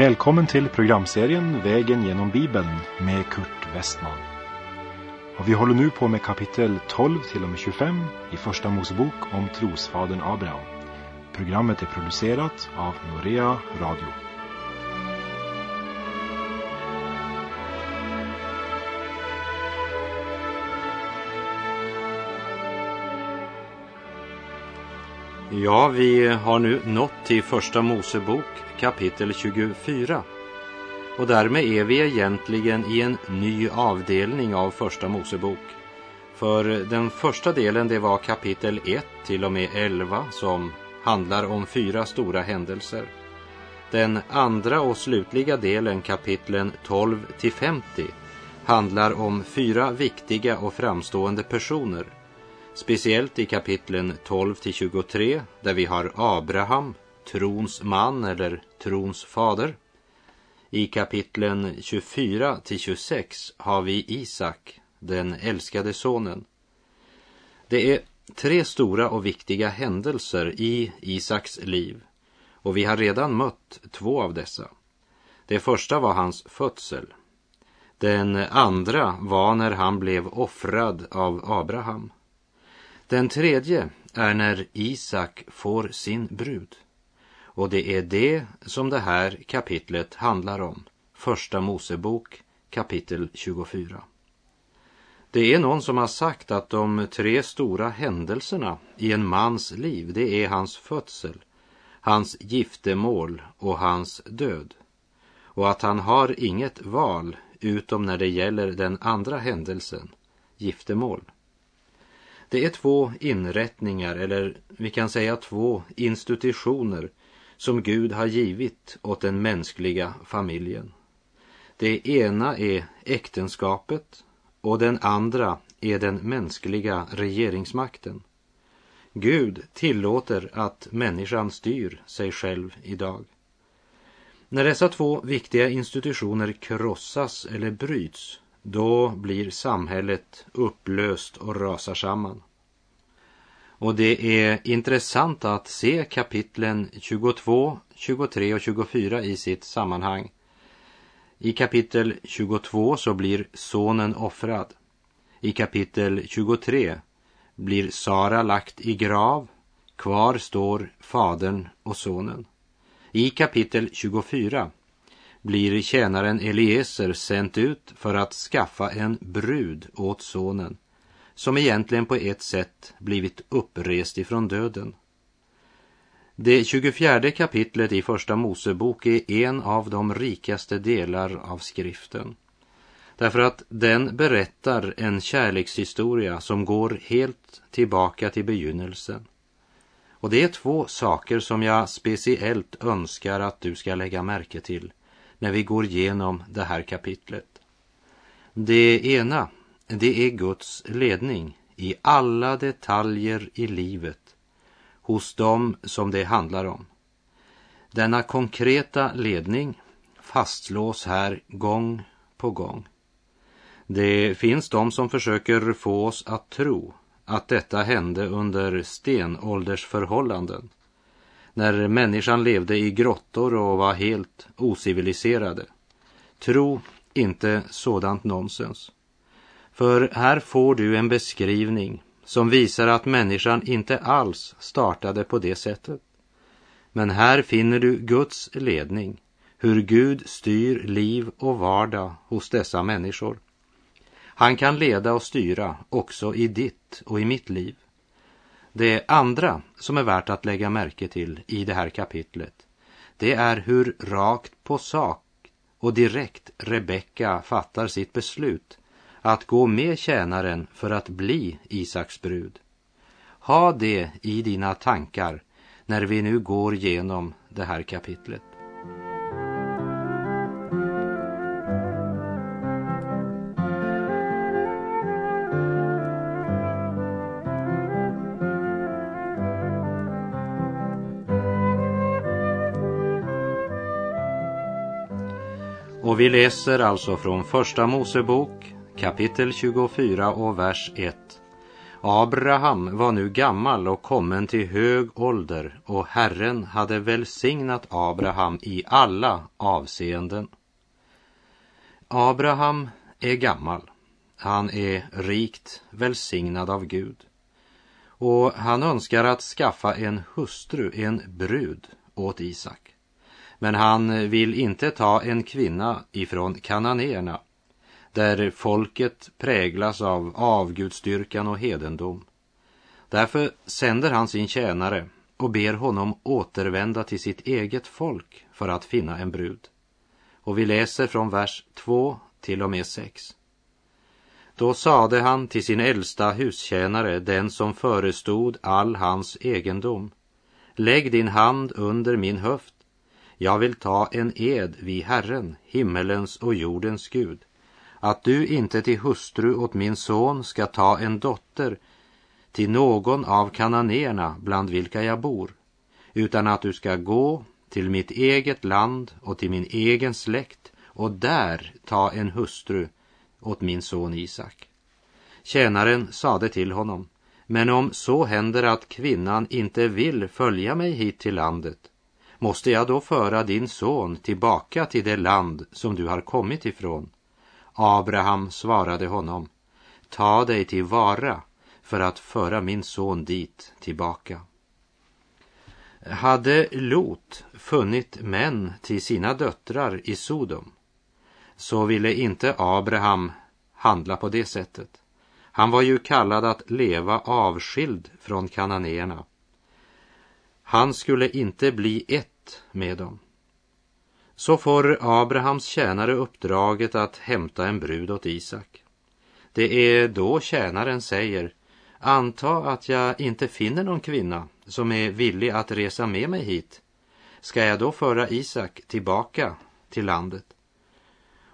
Välkommen till programserien Vägen genom Bibeln med Kurt Westman. Och vi håller nu på med kapitel 12 till och med 25 i Första Mosebok om trosfadern Abraham. Programmet är producerat av Norea Radio. Ja, vi har nu nått till Första Mosebok kapitel 24. Och därmed är vi egentligen i en ny avdelning av Första Mosebok. För den första delen det var kapitel 1 till och med 11 som handlar om fyra stora händelser. Den andra och slutliga delen, kapitlen 12 till 50, handlar om fyra viktiga och framstående personer Speciellt i kapitlen 12 till 23 där vi har Abraham, trons man eller trons fader. I kapitlen 24 till 26 har vi Isak, den älskade sonen. Det är tre stora och viktiga händelser i Isaks liv och vi har redan mött två av dessa. Det första var hans födsel. Den andra var när han blev offrad av Abraham. Den tredje är när Isak får sin brud. Och det är det som det här kapitlet handlar om. Första Mosebok kapitel 24. Det är någon som har sagt att de tre stora händelserna i en mans liv, det är hans födsel, hans giftermål och hans död. Och att han har inget val utom när det gäller den andra händelsen, giftermål. Det är två inrättningar, eller vi kan säga två institutioner som Gud har givit åt den mänskliga familjen. Det ena är äktenskapet och den andra är den mänskliga regeringsmakten. Gud tillåter att människan styr sig själv idag. När dessa två viktiga institutioner krossas eller bryts då blir samhället upplöst och rasar samman. Och det är intressant att se kapitlen 22, 23 och 24 i sitt sammanhang. I kapitel 22 så blir sonen offrad. I kapitel 23 blir Sara lagt i grav. Kvar står fadern och sonen. I kapitel 24 blir tjänaren Eliezer sänt ut för att skaffa en brud åt sonen som egentligen på ett sätt blivit upprest ifrån döden. Det 24 kapitlet i Första Mosebok är en av de rikaste delar av skriften. Därför att den berättar en kärlekshistoria som går helt tillbaka till begynnelsen. Och det är två saker som jag speciellt önskar att du ska lägga märke till när vi går igenom det här kapitlet. Det ena, det är Guds ledning i alla detaljer i livet hos dem som det handlar om. Denna konkreta ledning fastslås här gång på gång. Det finns de som försöker få oss att tro att detta hände under stenåldersförhållanden när människan levde i grottor och var helt ociviliserade. Tro inte sådant nonsens. För här får du en beskrivning som visar att människan inte alls startade på det sättet. Men här finner du Guds ledning, hur Gud styr liv och vardag hos dessa människor. Han kan leda och styra också i ditt och i mitt liv. Det andra som är värt att lägga märke till i det här kapitlet, det är hur rakt på sak och direkt Rebecka fattar sitt beslut att gå med tjänaren för att bli Isaks brud. Ha det i dina tankar när vi nu går igenom det här kapitlet. Och vi läser alltså från Första Mosebok kapitel 24 och vers 1. Abraham var nu gammal och kommen till hög ålder och Herren hade välsignat Abraham i alla avseenden. Abraham är gammal. Han är rikt välsignad av Gud. Och han önskar att skaffa en hustru, en brud, åt Isak. Men han eh, vill inte ta en kvinna ifrån kananéerna där folket präglas av avgudstyrkan och hedendom. Därför sänder han sin tjänare och ber honom återvända till sitt eget folk för att finna en brud. Och vi läser från vers 2 till och med 6. Då sade han till sin äldsta hustjänare, den som förestod all hans egendom. Lägg din hand under min höft. Jag vill ta en ed vid Herren, himmelens och jordens Gud, att du inte till hustru åt min son ska ta en dotter till någon av kananéerna bland vilka jag bor, utan att du ska gå till mitt eget land och till min egen släkt och där ta en hustru åt min son Isak. Tjänaren sade till honom, men om så händer att kvinnan inte vill följa mig hit till landet, måste jag då föra din son tillbaka till det land som du har kommit ifrån? Abraham svarade honom, ta dig till vara för att föra min son dit tillbaka. Hade Lot funnit män till sina döttrar i Sodom så ville inte Abraham handla på det sättet. Han var ju kallad att leva avskild från kananéerna. Han skulle inte bli ett med dem. Så får Abrahams tjänare uppdraget att hämta en brud åt Isak. Det är då tjänaren säger, anta att jag inte finner någon kvinna som är villig att resa med mig hit. Ska jag då föra Isak tillbaka till landet?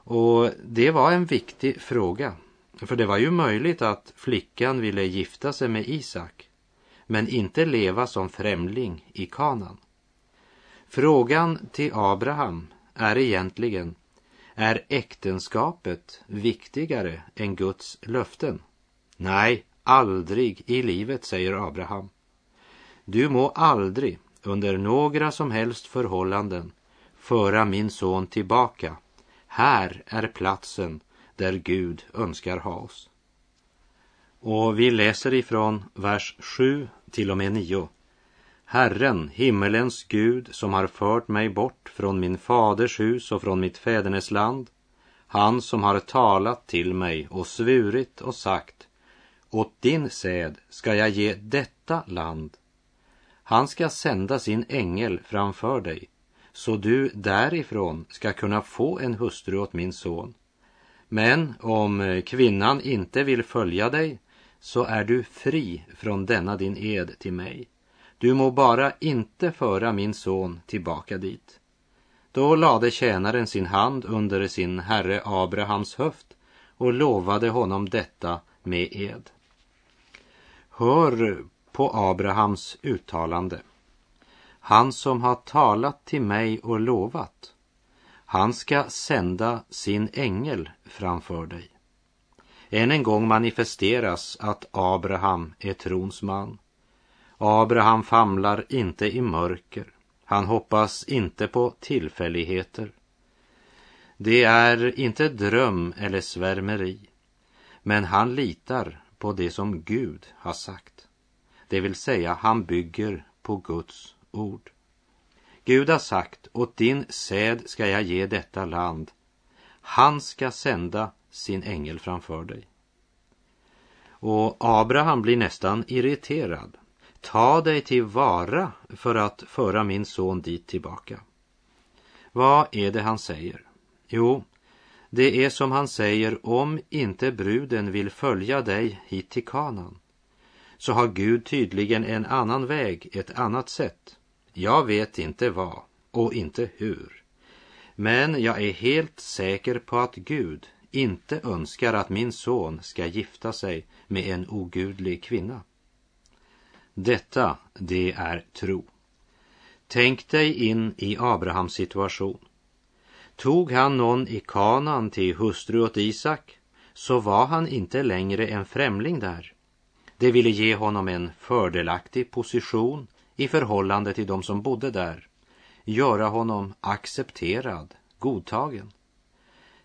Och det var en viktig fråga, för det var ju möjligt att flickan ville gifta sig med Isak, men inte leva som främling i kanan. Frågan till Abraham är egentligen, är äktenskapet viktigare än Guds löften? Nej, aldrig i livet, säger Abraham. Du må aldrig under några som helst förhållanden föra min son tillbaka. Här är platsen där Gud önskar ha oss. Och vi läser ifrån vers 7 till och med 9. Herren, himmelens Gud, som har fört mig bort från min faders hus och från mitt fädernesland, han som har talat till mig och svurit och sagt, åt din säd ska jag ge detta land. Han ska sända sin ängel framför dig, så du därifrån ska kunna få en hustru åt min son. Men om kvinnan inte vill följa dig, så är du fri från denna din ed till mig. Du må bara inte föra min son tillbaka dit. Då lade tjänaren sin hand under sin herre Abrahams höft och lovade honom detta med ed. Hör på Abrahams uttalande. Han som har talat till mig och lovat, han ska sända sin ängel framför dig. Än en gång manifesteras att Abraham är trons man. Abraham famlar inte i mörker. Han hoppas inte på tillfälligheter. Det är inte dröm eller svärmeri, men han litar på det som Gud har sagt. Det vill säga, han bygger på Guds ord. Gud har sagt, åt din säd ska jag ge detta land. Han ska sända sin ängel framför dig. Och Abraham blir nästan irriterad Ta dig till vara för att föra min son dit tillbaka. Vad är det han säger? Jo, det är som han säger om inte bruden vill följa dig hit till kanan så har Gud tydligen en annan väg, ett annat sätt. Jag vet inte vad och inte hur. Men jag är helt säker på att Gud inte önskar att min son ska gifta sig med en ogudlig kvinna. Detta, det är tro. Tänk dig in i Abrahams situation. Tog han någon i kanan till hustru åt Isak så var han inte längre en främling där. Det ville ge honom en fördelaktig position i förhållande till de som bodde där, göra honom accepterad, godtagen.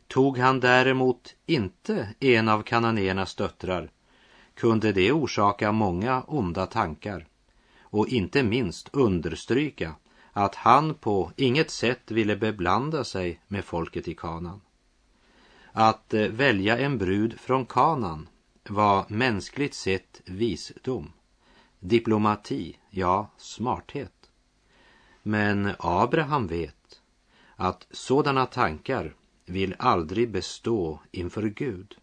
Tog han däremot inte en av kananéernas döttrar kunde det orsaka många onda tankar och inte minst understryka att han på inget sätt ville beblanda sig med folket i Kanan. Att eh, välja en brud från Kanan var mänskligt sett visdom, diplomati, ja, smarthet. Men Abraham vet att sådana tankar vill aldrig bestå inför Gud.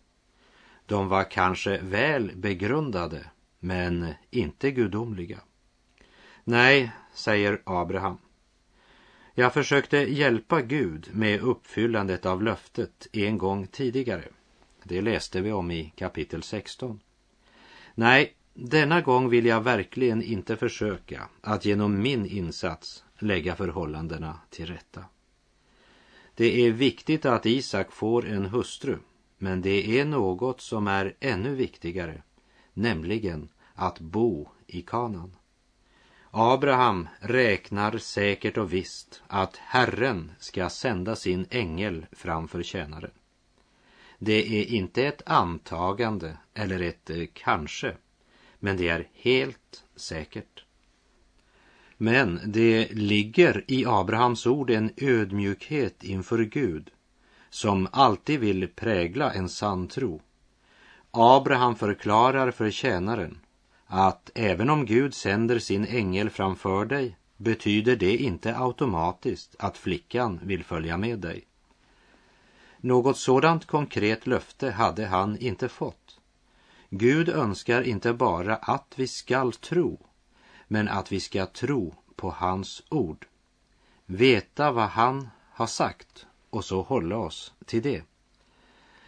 De var kanske väl begrundade, men inte gudomliga. Nej, säger Abraham. Jag försökte hjälpa Gud med uppfyllandet av löftet en gång tidigare. Det läste vi om i kapitel 16. Nej, denna gång vill jag verkligen inte försöka att genom min insats lägga förhållandena till rätta. Det är viktigt att Isak får en hustru, men det är något som är ännu viktigare, nämligen att bo i Kanan. Abraham räknar säkert och visst att Herren ska sända sin ängel framför tjänaren. Det är inte ett antagande eller ett eh, kanske, men det är helt säkert. Men det ligger i Abrahams ord en ödmjukhet inför Gud som alltid vill prägla en sann tro. Abraham förklarar för tjänaren att även om Gud sänder sin ängel framför dig betyder det inte automatiskt att flickan vill följa med dig. Något sådant konkret löfte hade han inte fått. Gud önskar inte bara att vi skall tro, men att vi ska tro på hans ord. Veta vad han har sagt och så hålla oss till det.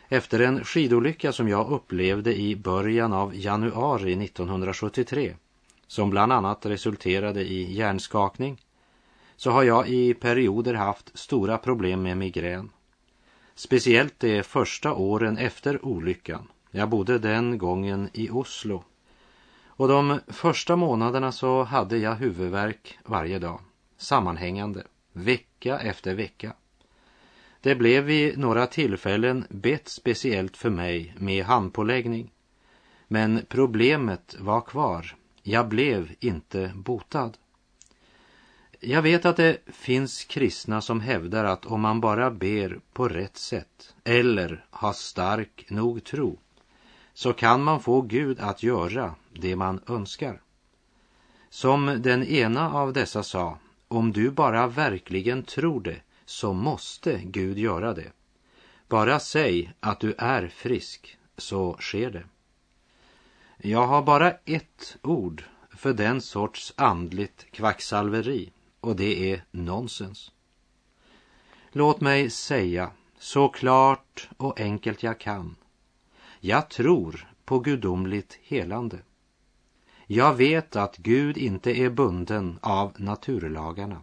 Efter en skidolycka som jag upplevde i början av januari 1973 som bland annat resulterade i hjärnskakning så har jag i perioder haft stora problem med migrän. Speciellt de första åren efter olyckan. Jag bodde den gången i Oslo. Och de första månaderna så hade jag huvudvärk varje dag, sammanhängande, vecka efter vecka. Det blev vid några tillfällen bett speciellt för mig med handpåläggning. Men problemet var kvar. Jag blev inte botad. Jag vet att det finns kristna som hävdar att om man bara ber på rätt sätt eller har stark nog tro så kan man få Gud att göra det man önskar. Som den ena av dessa sa, om du bara verkligen tror det så måste Gud göra det. Bara säg att du är frisk så sker det. Jag har bara ett ord för den sorts andligt kvacksalveri och det är nonsens. Låt mig säga så klart och enkelt jag kan. Jag tror på gudomligt helande. Jag vet att Gud inte är bunden av naturlagarna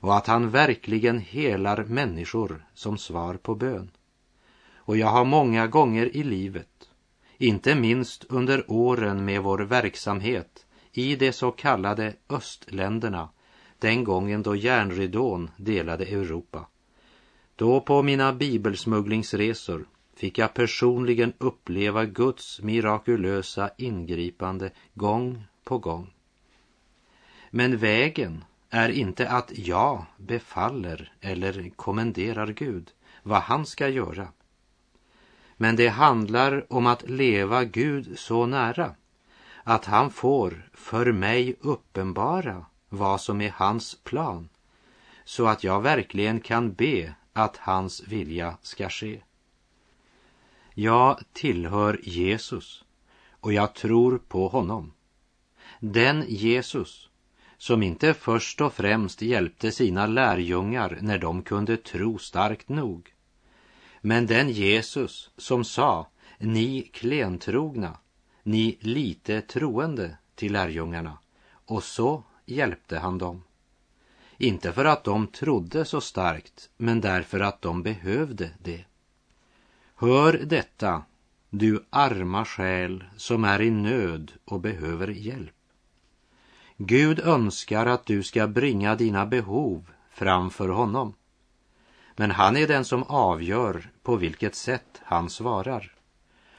och att han verkligen helar människor som svar på bön. Och jag har många gånger i livet, inte minst under åren med vår verksamhet i de så kallade östländerna, den gången då järnridån delade Europa. Då på mina bibelsmugglingsresor fick jag personligen uppleva Guds mirakulösa ingripande gång på gång. Men vägen är inte att jag befaller eller kommenderar Gud vad han ska göra. Men det handlar om att leva Gud så nära att han får för mig uppenbara vad som är hans plan så att jag verkligen kan be att hans vilja ska ske. Jag tillhör Jesus och jag tror på honom. Den Jesus som inte först och främst hjälpte sina lärjungar när de kunde tro starkt nog. Men den Jesus som sa, ni klentrogna, ni lite troende till lärjungarna, och så hjälpte han dem. Inte för att de trodde så starkt, men därför att de behövde det. Hör detta, du arma själ som är i nöd och behöver hjälp. Gud önskar att du ska bringa dina behov framför honom. Men han är den som avgör på vilket sätt han svarar.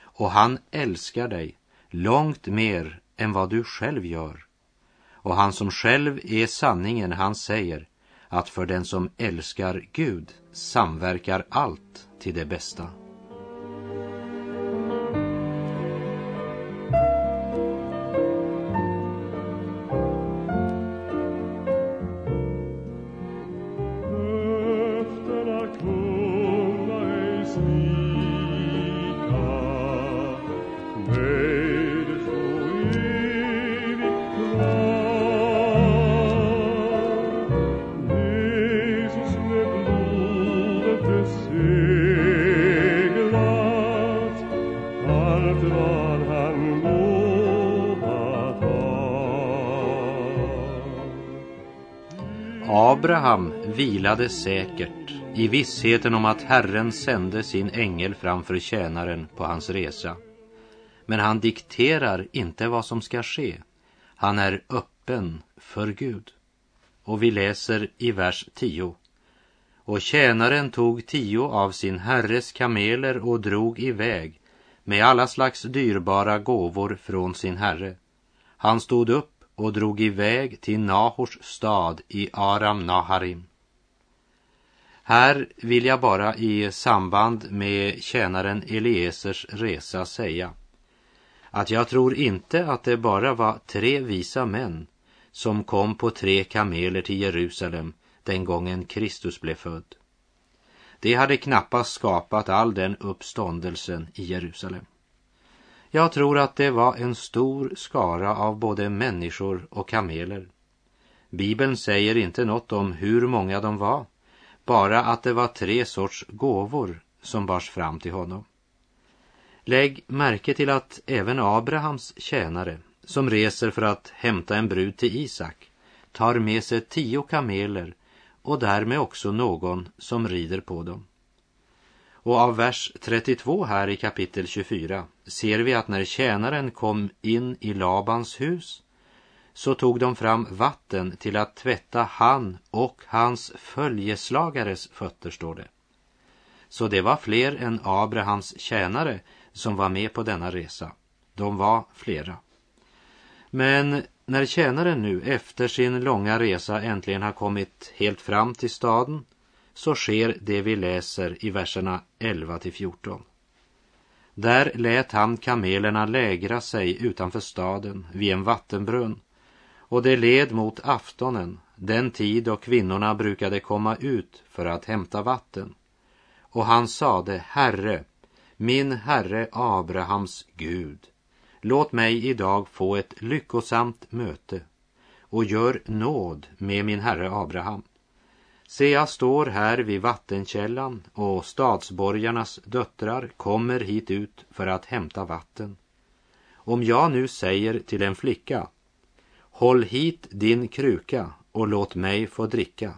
Och han älskar dig långt mer än vad du själv gör. Och han som själv är sanningen, han säger att för den som älskar Gud samverkar allt till det bästa. Vilade säkert i vissheten om att Herren sände sin ängel framför tjänaren på hans resa. Men han dikterar inte vad som ska ske. Han är öppen för Gud. Och vi läser i vers 10. Och tjänaren tog tio av sin herres kameler och drog iväg med alla slags dyrbara gåvor från sin herre. Han stod upp och drog iväg till Nahors stad i Aram Naharim. Här vill jag bara i samband med tjänaren Eliesers resa säga att jag tror inte att det bara var tre visa män som kom på tre kameler till Jerusalem den gången Kristus blev född. Det hade knappast skapat all den uppståndelsen i Jerusalem. Jag tror att det var en stor skara av både människor och kameler. Bibeln säger inte något om hur många de var, bara att det var tre sorts gåvor som bars fram till honom. Lägg märke till att även Abrahams tjänare, som reser för att hämta en brud till Isak, tar med sig tio kameler och därmed också någon som rider på dem. Och av vers 32 här i kapitel 24 ser vi att när tjänaren kom in i Labans hus så tog de fram vatten till att tvätta han och hans följeslagares fötter, står det. Så det var fler än Abrahams tjänare som var med på denna resa. De var flera. Men när tjänaren nu efter sin långa resa äntligen har kommit helt fram till staden så sker det vi läser i verserna 11 till 14. Där lät han kamelerna lägra sig utanför staden vid en vattenbrunn och det led mot aftonen, den tid då kvinnorna brukade komma ut för att hämta vatten. Och han sade, Herre, min herre Abrahams Gud, låt mig idag få ett lyckosamt möte och gör nåd med min herre Abraham. Se, jag står här vid vattenkällan och stadsborgarnas döttrar kommer hit ut för att hämta vatten. Om jag nu säger till en flicka, håll hit din kruka och låt mig få dricka.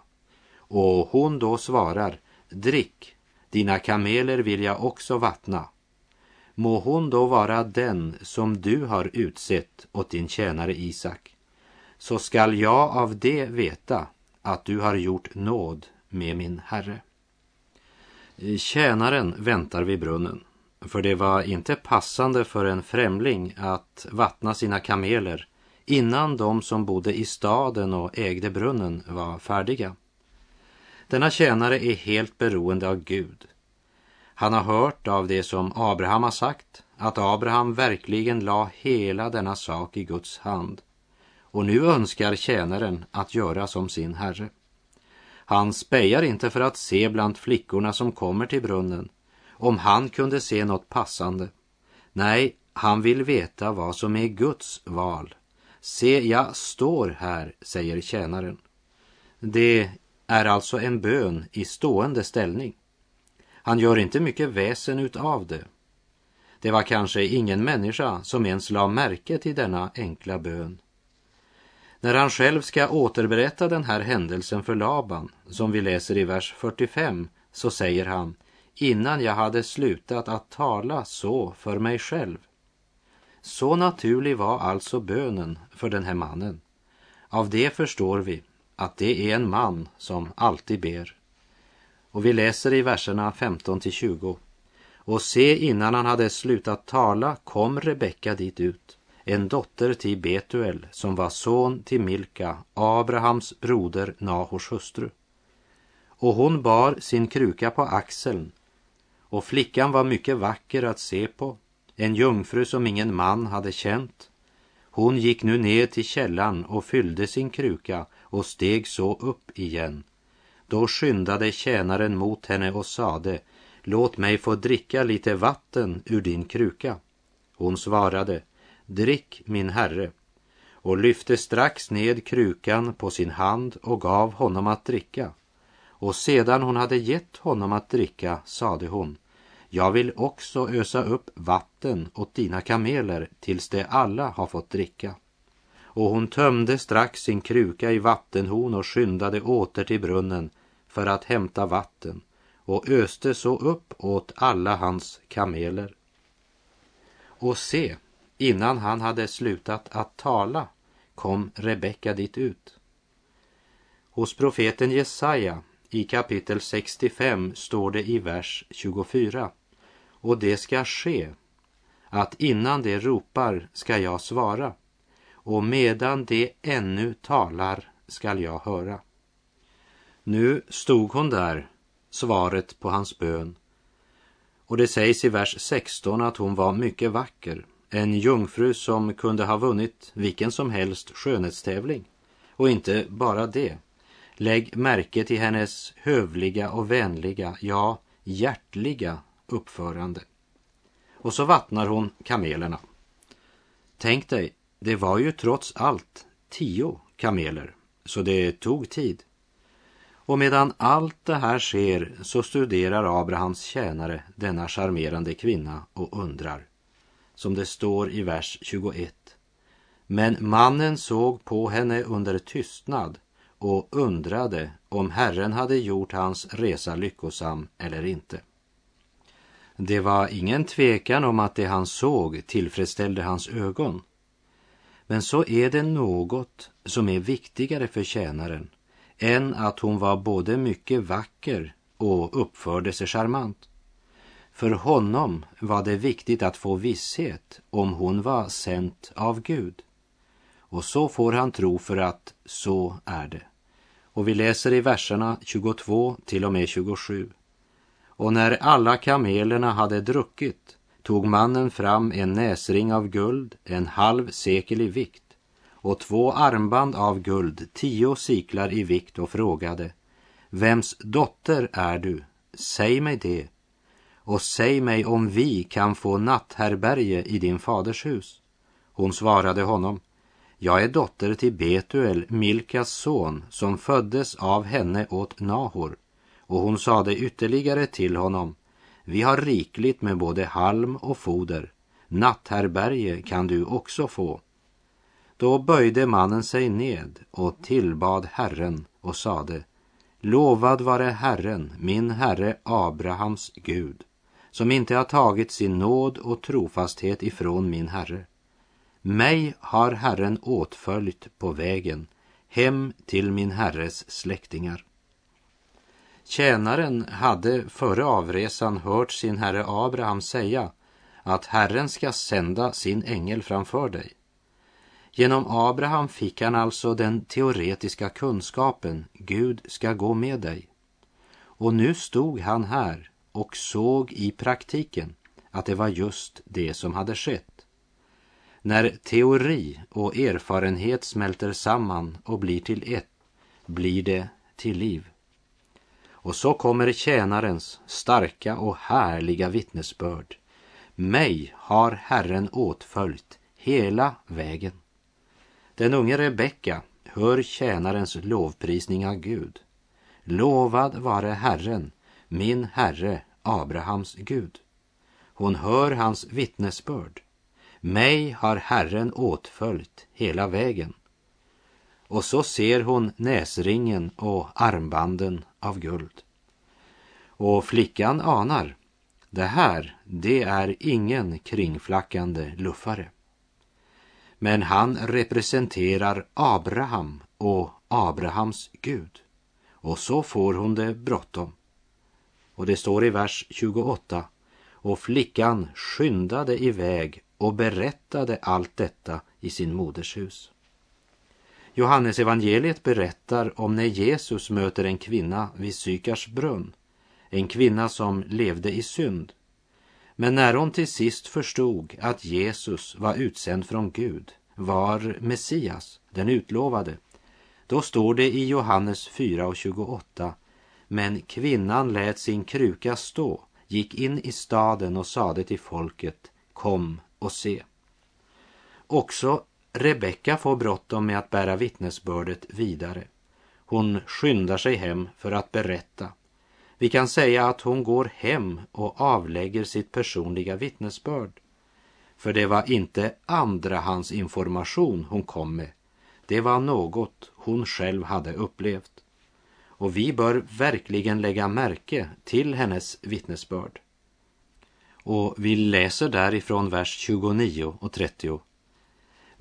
Och hon då svarar, drick, dina kameler vill jag också vattna. Må hon då vara den som du har utsett åt din tjänare Isak. Så skall jag av det veta att du har gjort nåd med min herre. Tjänaren väntar vid brunnen, för det var inte passande för en främling att vattna sina kameler innan de som bodde i staden och ägde brunnen var färdiga. Denna tjänare är helt beroende av Gud. Han har hört av det som Abraham har sagt, att Abraham verkligen la hela denna sak i Guds hand och nu önskar tjänaren att göra som sin herre. Han spejar inte för att se bland flickorna som kommer till brunnen om han kunde se något passande. Nej, han vill veta vad som är Guds val. Se, jag står här, säger tjänaren. Det är alltså en bön i stående ställning. Han gör inte mycket väsen utav det. Det var kanske ingen människa som ens la märke till denna enkla bön. När han själv ska återberätta den här händelsen för Laban, som vi läser i vers 45, så säger han innan jag hade slutat att tala så för mig själv. Så naturlig var alltså bönen för den här mannen. Av det förstår vi att det är en man som alltid ber. Och vi läser i verserna 15 till 20. Och se, innan han hade slutat tala kom Rebecka dit ut, en dotter till Betuel som var son till Milka, Abrahams broder Nahors hustru. Och hon bar sin kruka på axeln och flickan var mycket vacker att se på, en jungfru som ingen man hade känt. Hon gick nu ner till källan och fyllde sin kruka och steg så upp igen. Då skyndade tjänaren mot henne och sade, låt mig få dricka lite vatten ur din kruka. Hon svarade, drick min herre, och lyfte strax ned krukan på sin hand och gav honom att dricka. Och sedan hon hade gett honom att dricka sade hon, jag vill också ösa upp vatten åt dina kameler tills de alla har fått dricka. Och hon tömde strax sin kruka i vattenhon och skyndade åter till brunnen för att hämta vatten och öste så upp åt alla hans kameler. Och se, innan han hade slutat att tala kom Rebecka dit ut. Hos profeten Jesaja i kapitel 65 står det i vers 24 och det ska ske att innan de ropar ska jag svara och medan de ännu talar skall jag höra. Nu stod hon där, svaret på hans bön. Och det sägs i vers 16 att hon var mycket vacker, en jungfru som kunde ha vunnit vilken som helst skönhetstävling. Och inte bara det. Lägg märke till hennes hövliga och vänliga, ja, hjärtliga uppförande. Och så vattnar hon kamelerna. Tänk dig, det var ju trots allt tio kameler, så det tog tid. Och medan allt det här sker så studerar Abrahams tjänare denna charmerande kvinna och undrar, som det står i vers 21. Men mannen såg på henne under tystnad och undrade om Herren hade gjort hans resa lyckosam eller inte. Det var ingen tvekan om att det han såg tillfredsställde hans ögon. Men så är det något som är viktigare för tjänaren än att hon var både mycket vacker och uppförde sig charmant. För honom var det viktigt att få visshet om hon var sänt av Gud. Och så får han tro för att så är det. Och vi läser i verserna 22 till och med 27. Och när alla kamelerna hade druckit tog mannen fram en näsring av guld, en halv sekel i vikt, och två armband av guld, tio siklar i vikt och frågade Vems dotter är du? Säg mig det och säg mig om vi kan få natthärbärge i din faders hus. Hon svarade honom Jag är dotter till Betuel, Milkas son, som föddes av henne åt Nahor. Och hon sade ytterligare till honom, vi har rikligt med både halm och foder, natthärbärge kan du också få. Då böjde mannen sig ned och tillbad Herren och sade, Lovad vare Herren, min herre Abrahams Gud, som inte har tagit sin nåd och trofasthet ifrån min herre. Mig har Herren åtföljt på vägen hem till min herres släktingar. Tjänaren hade före avresan hört sin herre Abraham säga att Herren ska sända sin ängel framför dig. Genom Abraham fick han alltså den teoretiska kunskapen Gud ska gå med dig. Och nu stod han här och såg i praktiken att det var just det som hade skett. När teori och erfarenhet smälter samman och blir till ett blir det till liv. Och så kommer tjänarens starka och härliga vittnesbörd. Mig har Herren åtföljt hela vägen. Den unge Rebecka hör tjänarens lovprisning av Gud. Lovad vare Herren, min Herre, Abrahams Gud. Hon hör hans vittnesbörd. Mig har Herren åtföljt hela vägen. Och så ser hon näsringen och armbanden av guld. Och flickan anar, det här, det är ingen kringflackande luffare. Men han representerar Abraham och Abrahams Gud. Och så får hon det bråttom. Och det står i vers 28. Och flickan skyndade iväg och berättade allt detta i sin moders hus. Johannes evangeliet berättar om när Jesus möter en kvinna vid Sykars brunn. En kvinna som levde i synd. Men när hon till sist förstod att Jesus var utsänd från Gud, var Messias, den utlovade, då står det i Johannes 4 och 28. Men kvinnan lät sin kruka stå, gick in i staden och sade till folket, kom och se. Också Rebecka får bråttom med att bära vittnesbördet vidare. Hon skyndar sig hem för att berätta. Vi kan säga att hon går hem och avlägger sitt personliga vittnesbörd. För det var inte andrahandsinformation hon kom med. Det var något hon själv hade upplevt. Och vi bör verkligen lägga märke till hennes vittnesbörd. Och vi läser därifrån vers 29 och 30.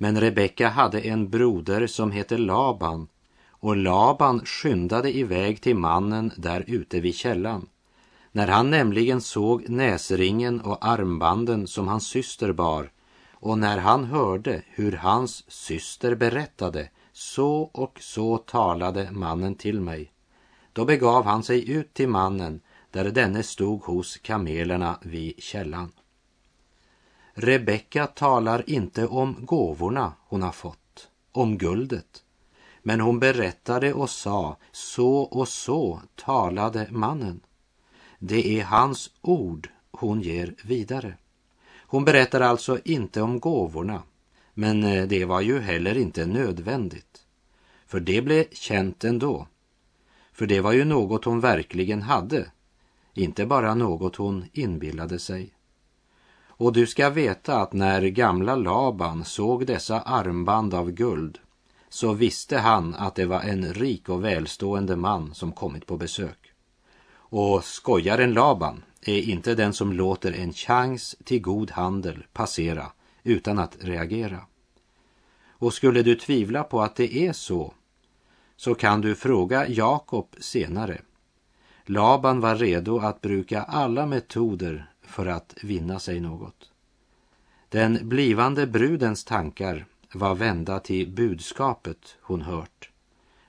Men Rebecka hade en broder som hette Laban och Laban skyndade iväg till mannen där ute vid källan. När han nämligen såg näsringen och armbanden som hans syster bar och när han hörde hur hans syster berättade så och så talade mannen till mig. Då begav han sig ut till mannen där denne stod hos kamelerna vid källan. Rebecka talar inte om gåvorna hon har fått, om guldet. Men hon berättade och sa, så och så talade mannen. Det är hans ord hon ger vidare. Hon berättar alltså inte om gåvorna, men eh, det var ju heller inte nödvändigt. För det blev känt ändå. För det var ju något hon verkligen hade, inte bara något hon inbillade sig. Och du ska veta att när gamla Laban såg dessa armband av guld så visste han att det var en rik och välstående man som kommit på besök. Och skojaren Laban är inte den som låter en chans till god handel passera utan att reagera. Och skulle du tvivla på att det är så, så kan du fråga Jakob senare. Laban var redo att bruka alla metoder för att vinna sig något. Den blivande brudens tankar var vända till budskapet hon hört.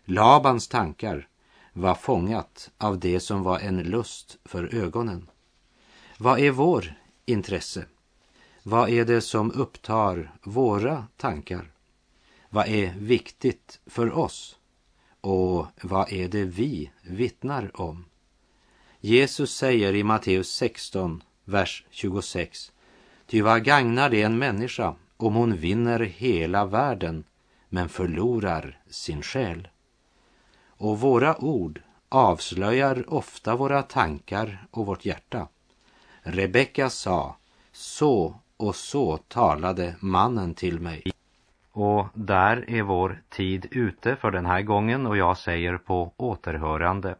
Labans tankar var fångat av det som var en lust för ögonen. Vad är vår intresse? Vad är det som upptar våra tankar? Vad är viktigt för oss? Och vad är det vi vittnar om? Jesus säger i Matteus 16, vers 26. Ty vad gagnar det en människa om hon vinner hela världen men förlorar sin själ? Och våra ord avslöjar ofta våra tankar och vårt hjärta. Rebecka sa, så och så talade mannen till mig. Och där är vår tid ute för den här gången och jag säger på återhörande.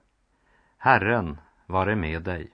Herren vare med dig.